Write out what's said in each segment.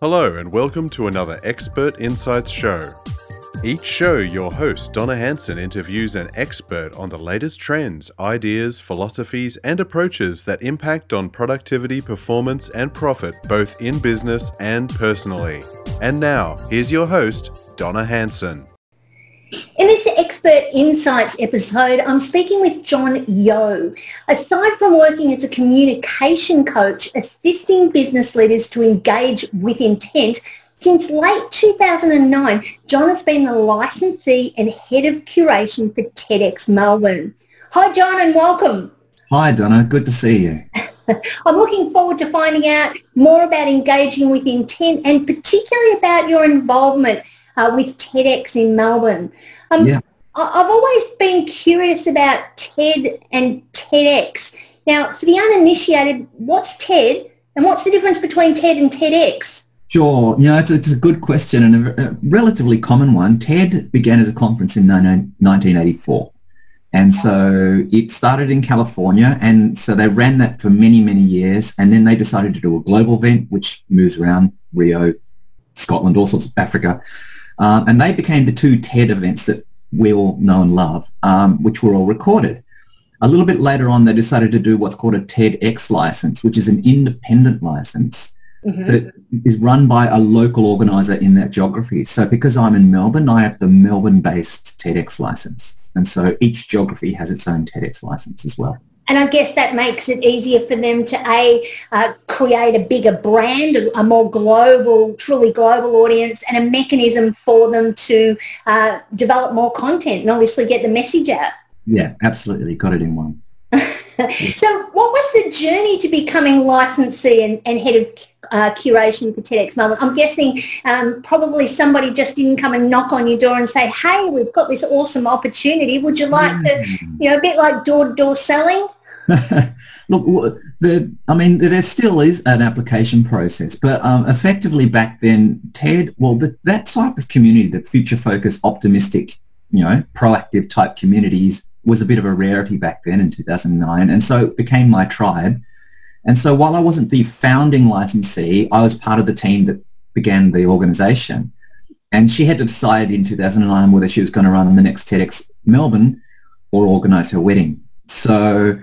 Hello, and welcome to another Expert Insights show. Each show, your host, Donna Hanson, interviews an expert on the latest trends, ideas, philosophies, and approaches that impact on productivity, performance, and profit both in business and personally. And now, here's your host, Donna Hanson. In this Expert Insights episode, I'm speaking with John Yeo. Aside from working as a communication coach, assisting business leaders to engage with intent, since late 2009, John has been the licensee and head of curation for TEDx Melbourne. Hi, John, and welcome. Hi, Donna. Good to see you. I'm looking forward to finding out more about engaging with intent and particularly about your involvement uh, with TEDx in Melbourne. Um, yeah. I've always been curious about TED and TEDx. Now, for the uninitiated, what's TED and what's the difference between TED and TEDx? Sure. Yeah, it's, it's a good question and a, a, relatively common one. TED began as a conference in 1984. And so it started in California. And so they ran that for many, many years. And then they decided to do a global event, which moves around Rio, Scotland, all sorts of Africa. Um, and they became the two TED events that we all know and love, um, which were all recorded. A little bit later on, they decided to do what's called a TEDx license, which is an independent license mm-hmm. that is run by a local organizer in that geography. So because I'm in Melbourne, I have the Melbourne-based TEDx license. And so each geography has its own TEDx license as well. And I guess that makes it easier for them to a uh, create a bigger brand, a, more global, truly global audience, and a mechanism for them to uh, develop more content and obviously get the message out. Yeah, absolutely, got it in one. so what was the journey to becoming licensee and, and head of uh, curation for TEDx Melbourne? I'm guessing um, probably somebody just didn't come and knock on your door and say, hey, we've got this awesome opportunity. Would you like mm. to, you know, a bit like door-to-door selling? Look, the, I mean, there still is an application process, but um, effectively back then, TED, well, the, that type of community, the future-focused, optimistic, you know, proactive type communities was a bit of a rarity back then in 2009, and so it became my tribe. And so while I wasn't the founding licensee, I was part of the team that began the organization. And she had to decide in 2009 whether she was going to run the next TEDx Melbourne or organize her wedding. So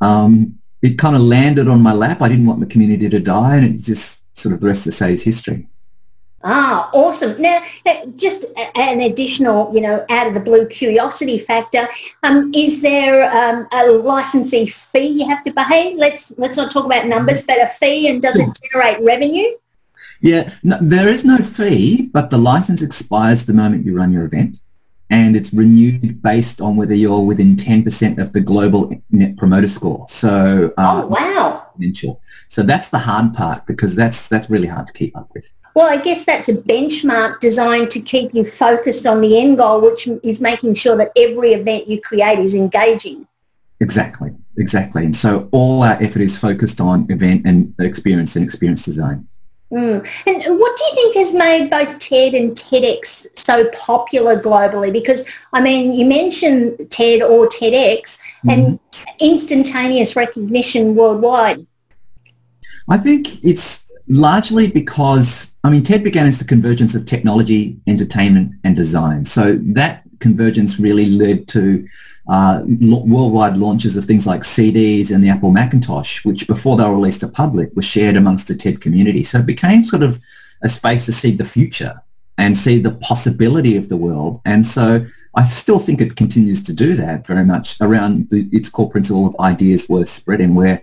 um, it kind of landed on my lap. I didn't want the community to die, and it's just sort of the rest of the say is history. Ah, awesome. Now, just an additional, you know, out of the blue curiosity factor, um, is there um, a licensee fee you have to pay? Let's let's not talk about numbers, but a fee, and does it generate revenue? Yeah, no, there is no fee, but the license expires the moment you run your event and it's renewed based on whether you're within 10% of the global net promoter score. So, uh, oh wow! So that's the hard part because that's that's really hard to keep up with. Well, I guess that's a benchmark designed to keep you focused on the end goal, which is making sure that every event you create is engaging. Exactly, exactly. And so all our effort is focused on event and experience and experience design. Mm. And what do you think has made both TED and TEDx so popular globally? Because, I mean, you mentioned TED or TEDx mm-hmm. and instantaneous recognition worldwide. I think it's largely because, I mean, TED began as the convergence of technology, entertainment and design. So that convergence really led to uh, worldwide launches of things like CDs and the Apple Macintosh, which before they were released to public were shared amongst the TED community. So it became sort of a space to see the future and see the possibility of the world. And so I still think it continues to do that very much around the, its core principle of ideas worth spreading, where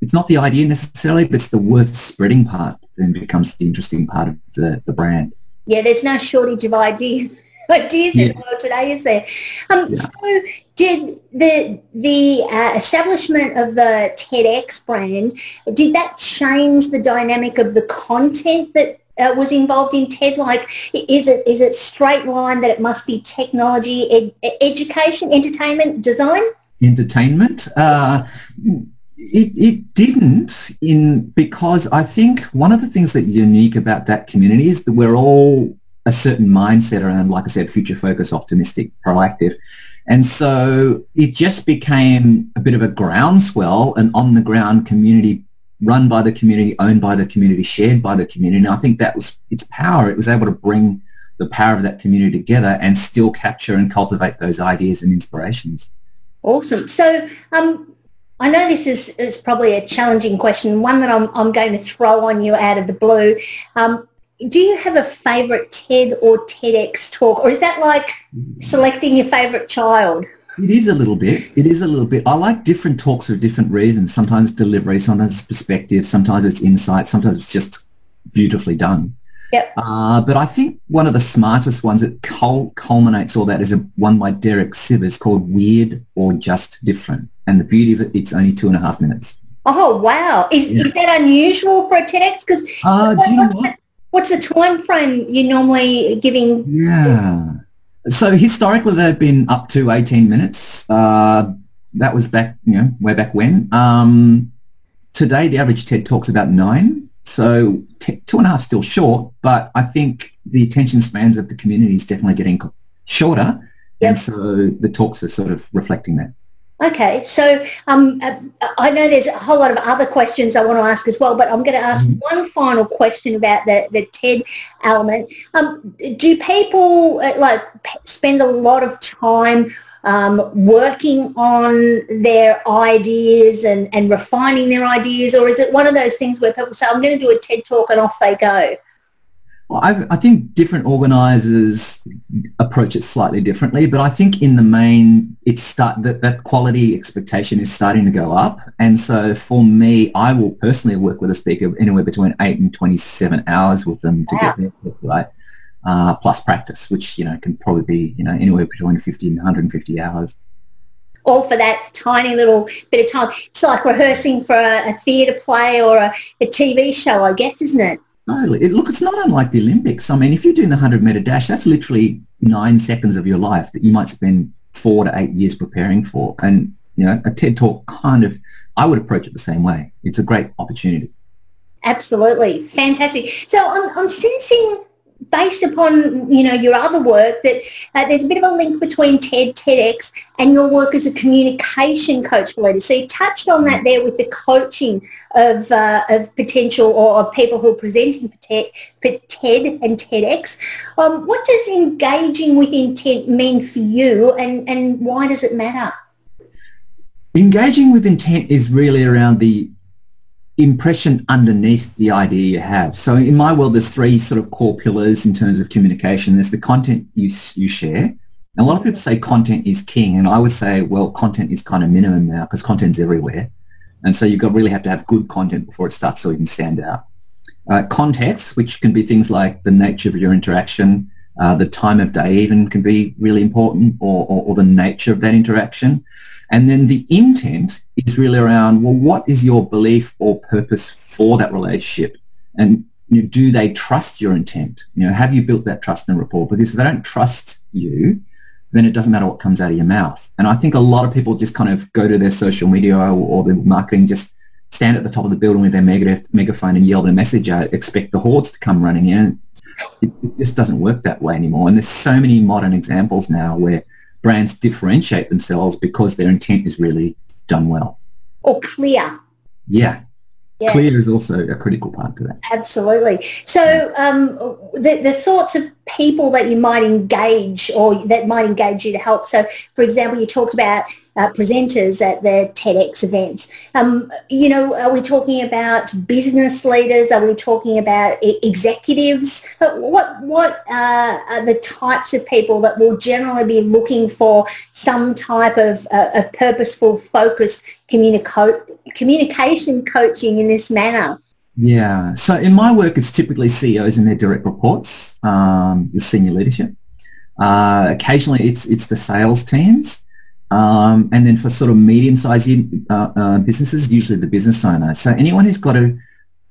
it's not the idea necessarily, but it's the worth spreading part then becomes the interesting part of the, the brand. Yeah, there's no shortage of ideas ideas yeah. in the world today, is there? Um, yeah. So did the the uh, establishment of the TEDx brand, did that change the dynamic of the content that uh, was involved in TED? Like, is it is it straight line that it must be technology, ed- education, entertainment, design? Entertainment. Uh, it, it didn't in because I think one of the things that unique about that community is that we're all a certain mindset around, like I said, future focus, optimistic, proactive. And so it just became a bit of a groundswell, an on the ground community run by the community, owned by the community, shared by the community. And I think that was its power. It was able to bring the power of that community together and still capture and cultivate those ideas and inspirations. Awesome. So um, I know this is, is probably a challenging question, one that I'm, I'm going to throw on you out of the blue. Um, do you have a favourite TED or TEDx talk, or is that like selecting your favourite child? It is a little bit. It is a little bit. I like different talks for different reasons. Sometimes delivery, sometimes it's perspective, sometimes it's insight, sometimes it's just beautifully done. Yep. Uh, but I think one of the smartest ones that cul- culminates all that is a one by Derek Sivers called Weird or Just Different. And the beauty of it, it's only two and a half minutes. Oh, wow. Is, yeah. is that unusual for a TEDx? Because uh, do you know what? What's the time frame you're normally giving? Yeah. So historically, they've been up to 18 minutes. Uh, that was back, you know, way back when. Um, today, the average TED talks about nine. So t- two and a half still short, but I think the attention spans of the community is definitely getting shorter. Yep. And so the talks are sort of reflecting that. Okay, so um, uh, I know there's a whole lot of other questions I want to ask as well, but I'm going to ask mm-hmm. one final question about the, the TED element. Um, do people uh, like spend a lot of time um, working on their ideas and, and refining their ideas, or is it one of those things where people say, I'm going to do a TED talk and off they go? Well, I've, i think different organisers approach it slightly differently, but I think in the main, it's start that, that quality expectation is starting to go up. And so for me, I will personally work with a speaker anywhere between eight and 27 hours with them to wow. get there, right? uh, plus practice, which you know can probably be you know anywhere between 50 and 150 hours. All for that tiny little bit of time. It's like rehearsing for a, a theatre play or a, a, TV show, I guess, isn't it? Totally. It, look, it's not unlike the Olympics. I mean, if you're doing the 100 metre dash, that's literally nine seconds of your life that you might spend four to eight years preparing for. And, you know, a TED Talk kind of, I would approach it the same way. It's a great opportunity. Absolutely. Fantastic. So I'm, I'm sensing based upon you know your other work that uh, there's a bit of a link between TED, TEDx and your work as a communication coach for leaders. So you touched on that there with the coaching of, uh, of potential or of people who are presenting for TED, for TED and TEDx. Um, what does engaging with intent mean for you and, and why does it matter? Engaging with intent is really around the impression underneath the idea you have. So in my world, there's three sort of core pillars in terms of communication. There's the content you, you share. And a lot of people say content is king. And I would say, well, content is kind of minimum now because content's everywhere. And so you've got really have to have good content before it starts so you can stand out. Uh, context, which can be things like the nature of your interaction, uh, the time of day even can be really important or, or, or the nature of that interaction. And then the intent is really around, well, what is your belief or purpose for that relationship? And you know, do they trust your intent? You know, have you built that trust and rapport? Because if they don't trust you, then it doesn't matter what comes out of your mouth. And I think a lot of people just kind of go to their social media or, or marketing, just stand at the top of the building with their mega, megaphone and yell their message out, expect the hordes to come running in. It, it just doesn't work that way anymore. And there's so many modern examples now where brands differentiate themselves because their intent is really done well. Or clear. Yeah. Yeah. Clear is also a critical part to that. Absolutely. So um, the, the sorts of people that you might engage or that might engage you to help. So, for example, you talked about uh, presenters at the TEDx events. Um, you know, are we talking about business leaders? Are we talking about e- executives? What what uh, are the types of people that will generally be looking for some type of uh, a purposeful, focused communico- communication coaching in this manner? Yeah. So in my work, it's typically CEOs and their direct reports, um, the senior leadership. Uh, occasionally, it's it's the sales teams. Um, and then for sort of medium-sized uh, uh, businesses, usually the business owner. So anyone who's got to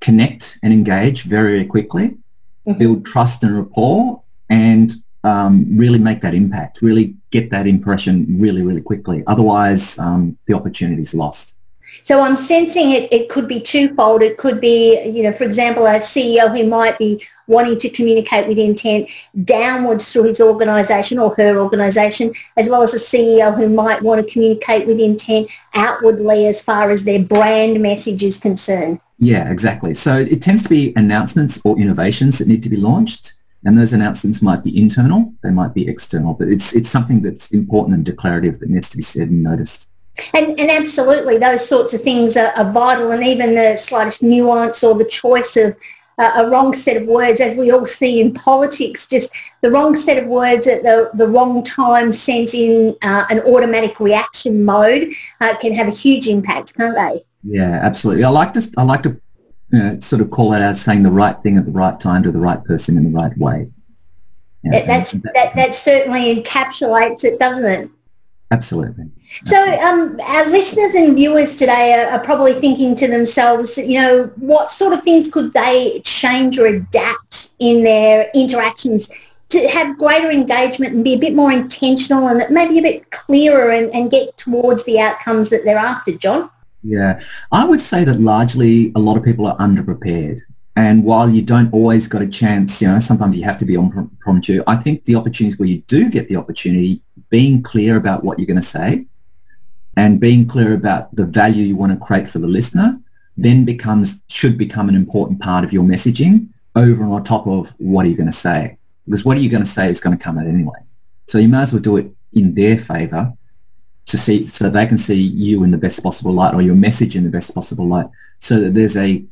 connect and engage very, very quickly, mm-hmm. build trust and rapport, and um, really make that impact, really get that impression really, really quickly. Otherwise, um, the opportunity is lost. So I'm sensing it, it could be twofold. It could be, you know, for example, a CEO who might be wanting to communicate with intent downwards through his organisation or her organisation, as well as a CEO who might want to communicate with intent outwardly as far as their brand message is concerned. Yeah, exactly. So it tends to be announcements or innovations that need to be launched. And those announcements might be internal, they might be external, but it's, it's something that's important and declarative that needs to be said and noticed. And, and absolutely, those sorts of things are, are, vital, and even the slightest nuance or the choice of uh, a wrong set of words, as we all see in politics, just the wrong set of words at the, the wrong time sent in uh, an automatic reaction mode uh, can have a huge impact, can't they? Yeah, absolutely. I like to I like to know, sort of call it as saying the right thing at the right time to the right person in the right way. Yeah, that's, that, that certainly encapsulates it, doesn't it? Absolutely. So um, our listeners and viewers today are, are, probably thinking to themselves, you know, what sort of things could they change or adapt in their interactions to have greater engagement and be a bit more intentional and maybe a bit clearer and, and get towards the outcomes that they're after, John? Yeah, I would say that largely a lot of people are underprepared. And while you don't always got a chance, you know, sometimes you have to be on promptu. I think the opportunities where you do get the opportunity, being clear about what you're going to say and being clear about the value you want to create for the listener then becomes, should become an important part of your messaging over and on top of what are you going to say? Because what are you going to say is going to come out anyway. So you might as well do it in their favor to see, so they can see you in the best possible light or your message in the best possible light so that there's a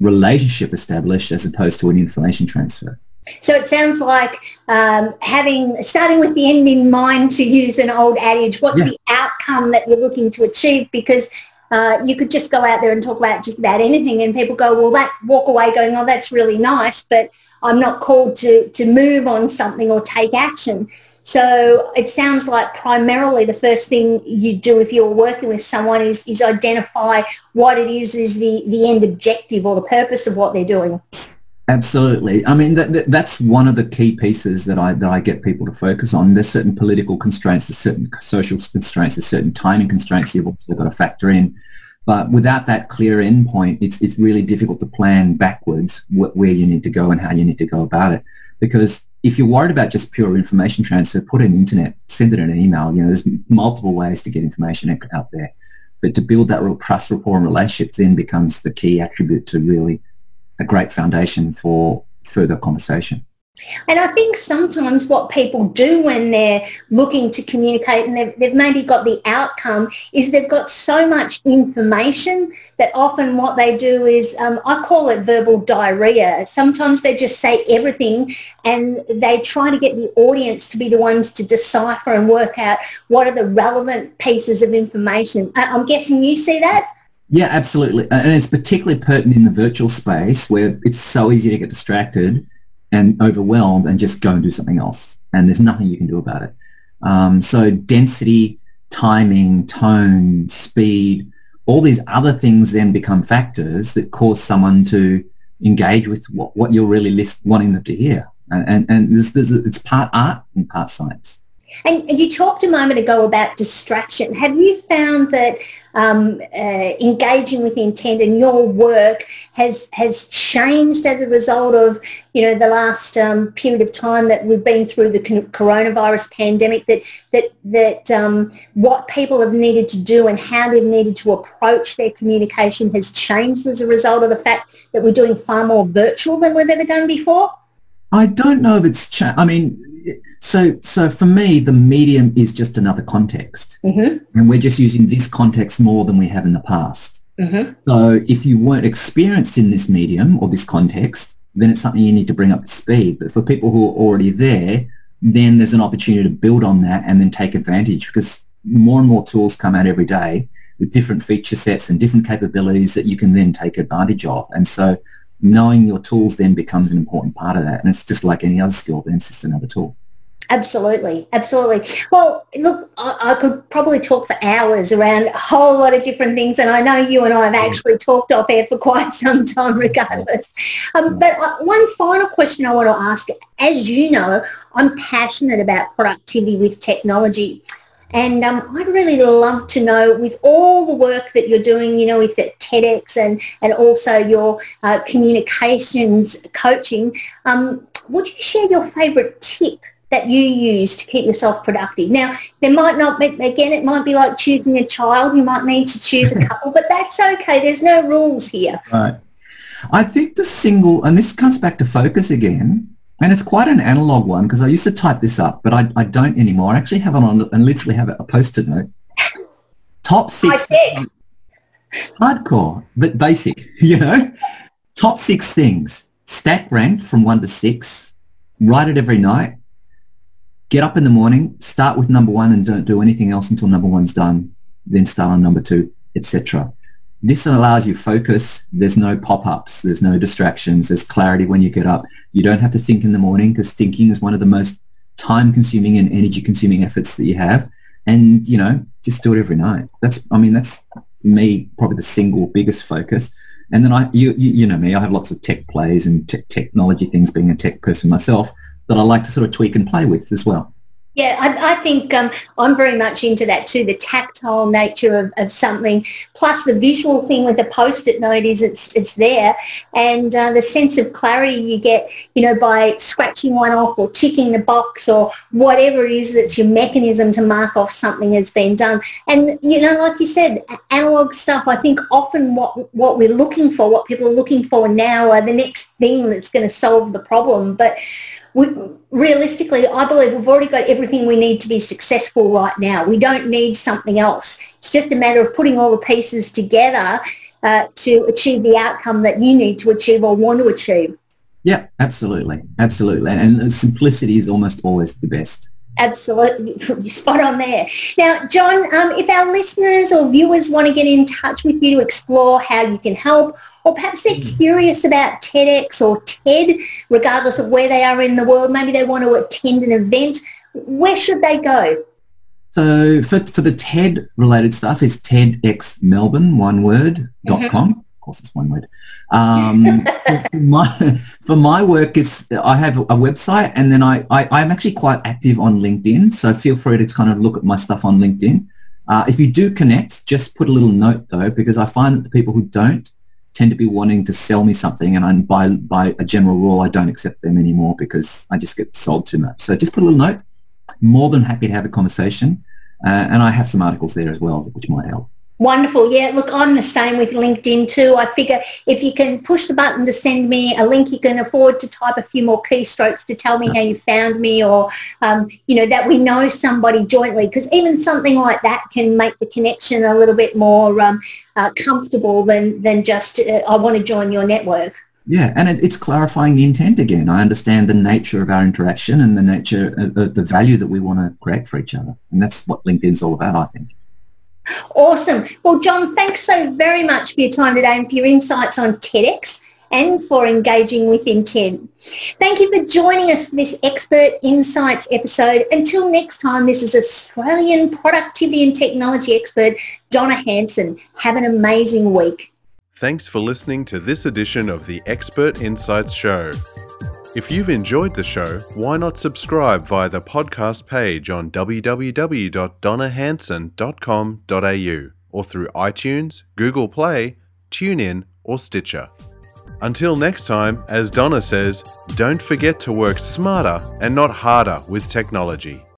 relationship established as opposed to an information transfer. So it sounds like um, having starting with the end in mind, to use an old adage. What's yeah. the outcome that you're looking to achieve? Because uh, you could just go out there and talk about just about anything, and people go, "Well, that walk away going, oh, that's really nice, but I'm not called to to move on something or take action." So it sounds like primarily the first thing you do if you're working with someone is, is identify what it is is the, the end objective or the purpose of what they're doing. Absolutely. I mean, that, that, that's one of the key pieces that I, that I get people to focus on. There's certain political constraints, there's certain social constraints, there's certain timing constraints you've also got to factor in. But without that clear endpoint, it's, it's really difficult to plan backwards wh- where you need to go and how you need to go about it. Because if you're worried about just pure information transfer, put in internet, send it in an email. You know, there's multiple ways to get information out there. But to build that real trust, rapport, and relationship then becomes the key attribute to really a great foundation for further conversation. And I think sometimes what people do when they're looking to communicate and they've, they've, maybe got the outcome is they've got so much information that often what they do is, um, I call it verbal diarrhea. Sometimes they just say everything and they try to get the audience to be the ones to decipher and work out what are the relevant pieces of information. I'm guessing you see that? Yeah, absolutely. And it's particularly pertinent in the virtual space where it's so easy to get distracted and overwhelmed and just go and do something else. And there's nothing you can do about it. Um, so density, timing, tone, speed, all these other things then become factors that cause someone to engage with what, what you're really list, wanting them to hear. And, and, and it's part art and part science. And, you talked a moment ago about distraction. Have you found that um, uh, engaging with intent in your work has has changed as a result of you know the last um, period of time that we've been through the coronavirus pandemic that that that um, what people have needed to do and how they've needed to approach their communication has changed as a result of the fact that we're doing far more virtual than we've ever done before. I don't know if it's changed. I mean, so so for me, the medium is just another context, mm-hmm. and we're just using this context more than we have in the past. Mm-hmm. So if you weren't experienced in this medium or this context, then it's something you need to bring up to speed. But for people who are already there, then there's an opportunity to build on that and then take advantage because more and more tools come out every day with different feature sets and different capabilities that you can then take advantage of. And so knowing your tools then becomes an important part of that. And it's just like any other skill, then it's just another tool. Absolutely, absolutely. Well, look, I, I, could probably talk for hours around a whole lot of different things, and I know you and I have actually talked off air for quite some time, regardless. Um, but uh, one final question I want to ask: As you know, I'm passionate about productivity with technology. And um, I'd really love to know, with all the work that you're doing, you know, with the TEDx and, and also your uh, communications coaching, um, would you share your favourite tip that you use to keep yourself productive. Now, there might not be, again, it might be like choosing a child. You might need to choose a couple, but that's okay. There's no rules here. Right. I think the single, and this comes back to focus again, and it's quite an analog one because I used to type this up, but I, I don't anymore. I actually have it on and literally have a post-it note. Top six. Hardcore, but basic, you know. Top six things. Stack ranked from one to six. Write it every night get up in the morning, start with number one and don't do anything else until number one's done, then start on number two, etc. This allows you focus. There's no pop-ups. There's no distractions. There's clarity when you get up. You don't have to think in the morning because thinking is one of the most time-consuming and energy-consuming efforts that you have. And, you know, just do it every night. That's, I mean, that's me probably the single biggest focus. And then I, you, you, know me, I have lots of tech plays and te- technology things being a tech person myself that I like to sort of tweak and play with as well. Yeah, I, I think um, I'm very much into that too, the tactile nature of, of something, plus the visual thing with the post-it note is it's, it's there, and uh, the sense of clarity you get, you know, by scratching one off or ticking the box or whatever it is that's your mechanism to mark off something has been done. And, you know, like you said, analog stuff, I think often what, what we're looking for, what people are looking for now are the next thing that's going to solve the problem. But we, realistically, I believe we've already got everything we need to be successful right now. We don't need something else. It's just a matter of putting all the pieces together uh, to achieve the outcome that you need to achieve or want to achieve. Yeah, absolutely. Absolutely. And simplicity is almost always the best. Absolutely. Spot on there. Now, John, um, if our listeners or viewers want to get in touch with you to explore how you can help or perhaps they're mm. curious about TEDx or TED, regardless of where they are in the world. Maybe they want to attend an event. Where should they go? So for, for the TED related stuff is TEDxmelbourne, one word, dot mm-hmm. com. Of course, it's one word. Um, for, my, for my work, it's, I have a website and then I, I, I'm actually quite active on LinkedIn. So feel free to kind of look at my stuff on LinkedIn. Uh, if you do connect, just put a little note though, because I find that the people who don't tend to be wanting to sell me something and I, by, by a general rule I don't accept them anymore because I just get sold too much. So just put a little note. More than happy to have a conversation. Uh, and I have some articles there as well which might help. Wonderful. Yeah, look, I'm the same with LinkedIn too. I figure if you can push the button to send me a link, you can afford to type a few more keystrokes to tell me how you found me or, um, you know, that we know somebody jointly. Because even something like that can make the connection a little bit more um, uh, comfortable than, than just, uh, I want to join your network. Yeah, and it, it's clarifying the intent again. I understand the nature of our interaction and the nature of, of the value that we want to create for each other. And that's what LinkedIn's all about, I think. Awesome. Well, John, thanks so very much for your time today and for your insights on TEDx and for engaging with intent. Thank you for joining us for this Expert Insights episode. Until next time, this is Australian productivity and technology expert, Donna Hanson. Have an amazing week. Thanks for listening to this edition of the Expert Insights Show. If you've enjoyed the show, why not subscribe via the podcast page on www.donnahanson.com.au or through iTunes, Google Play, TuneIn, or Stitcher. Until next time, as Donna says, don't forget to work smarter and not harder with technology.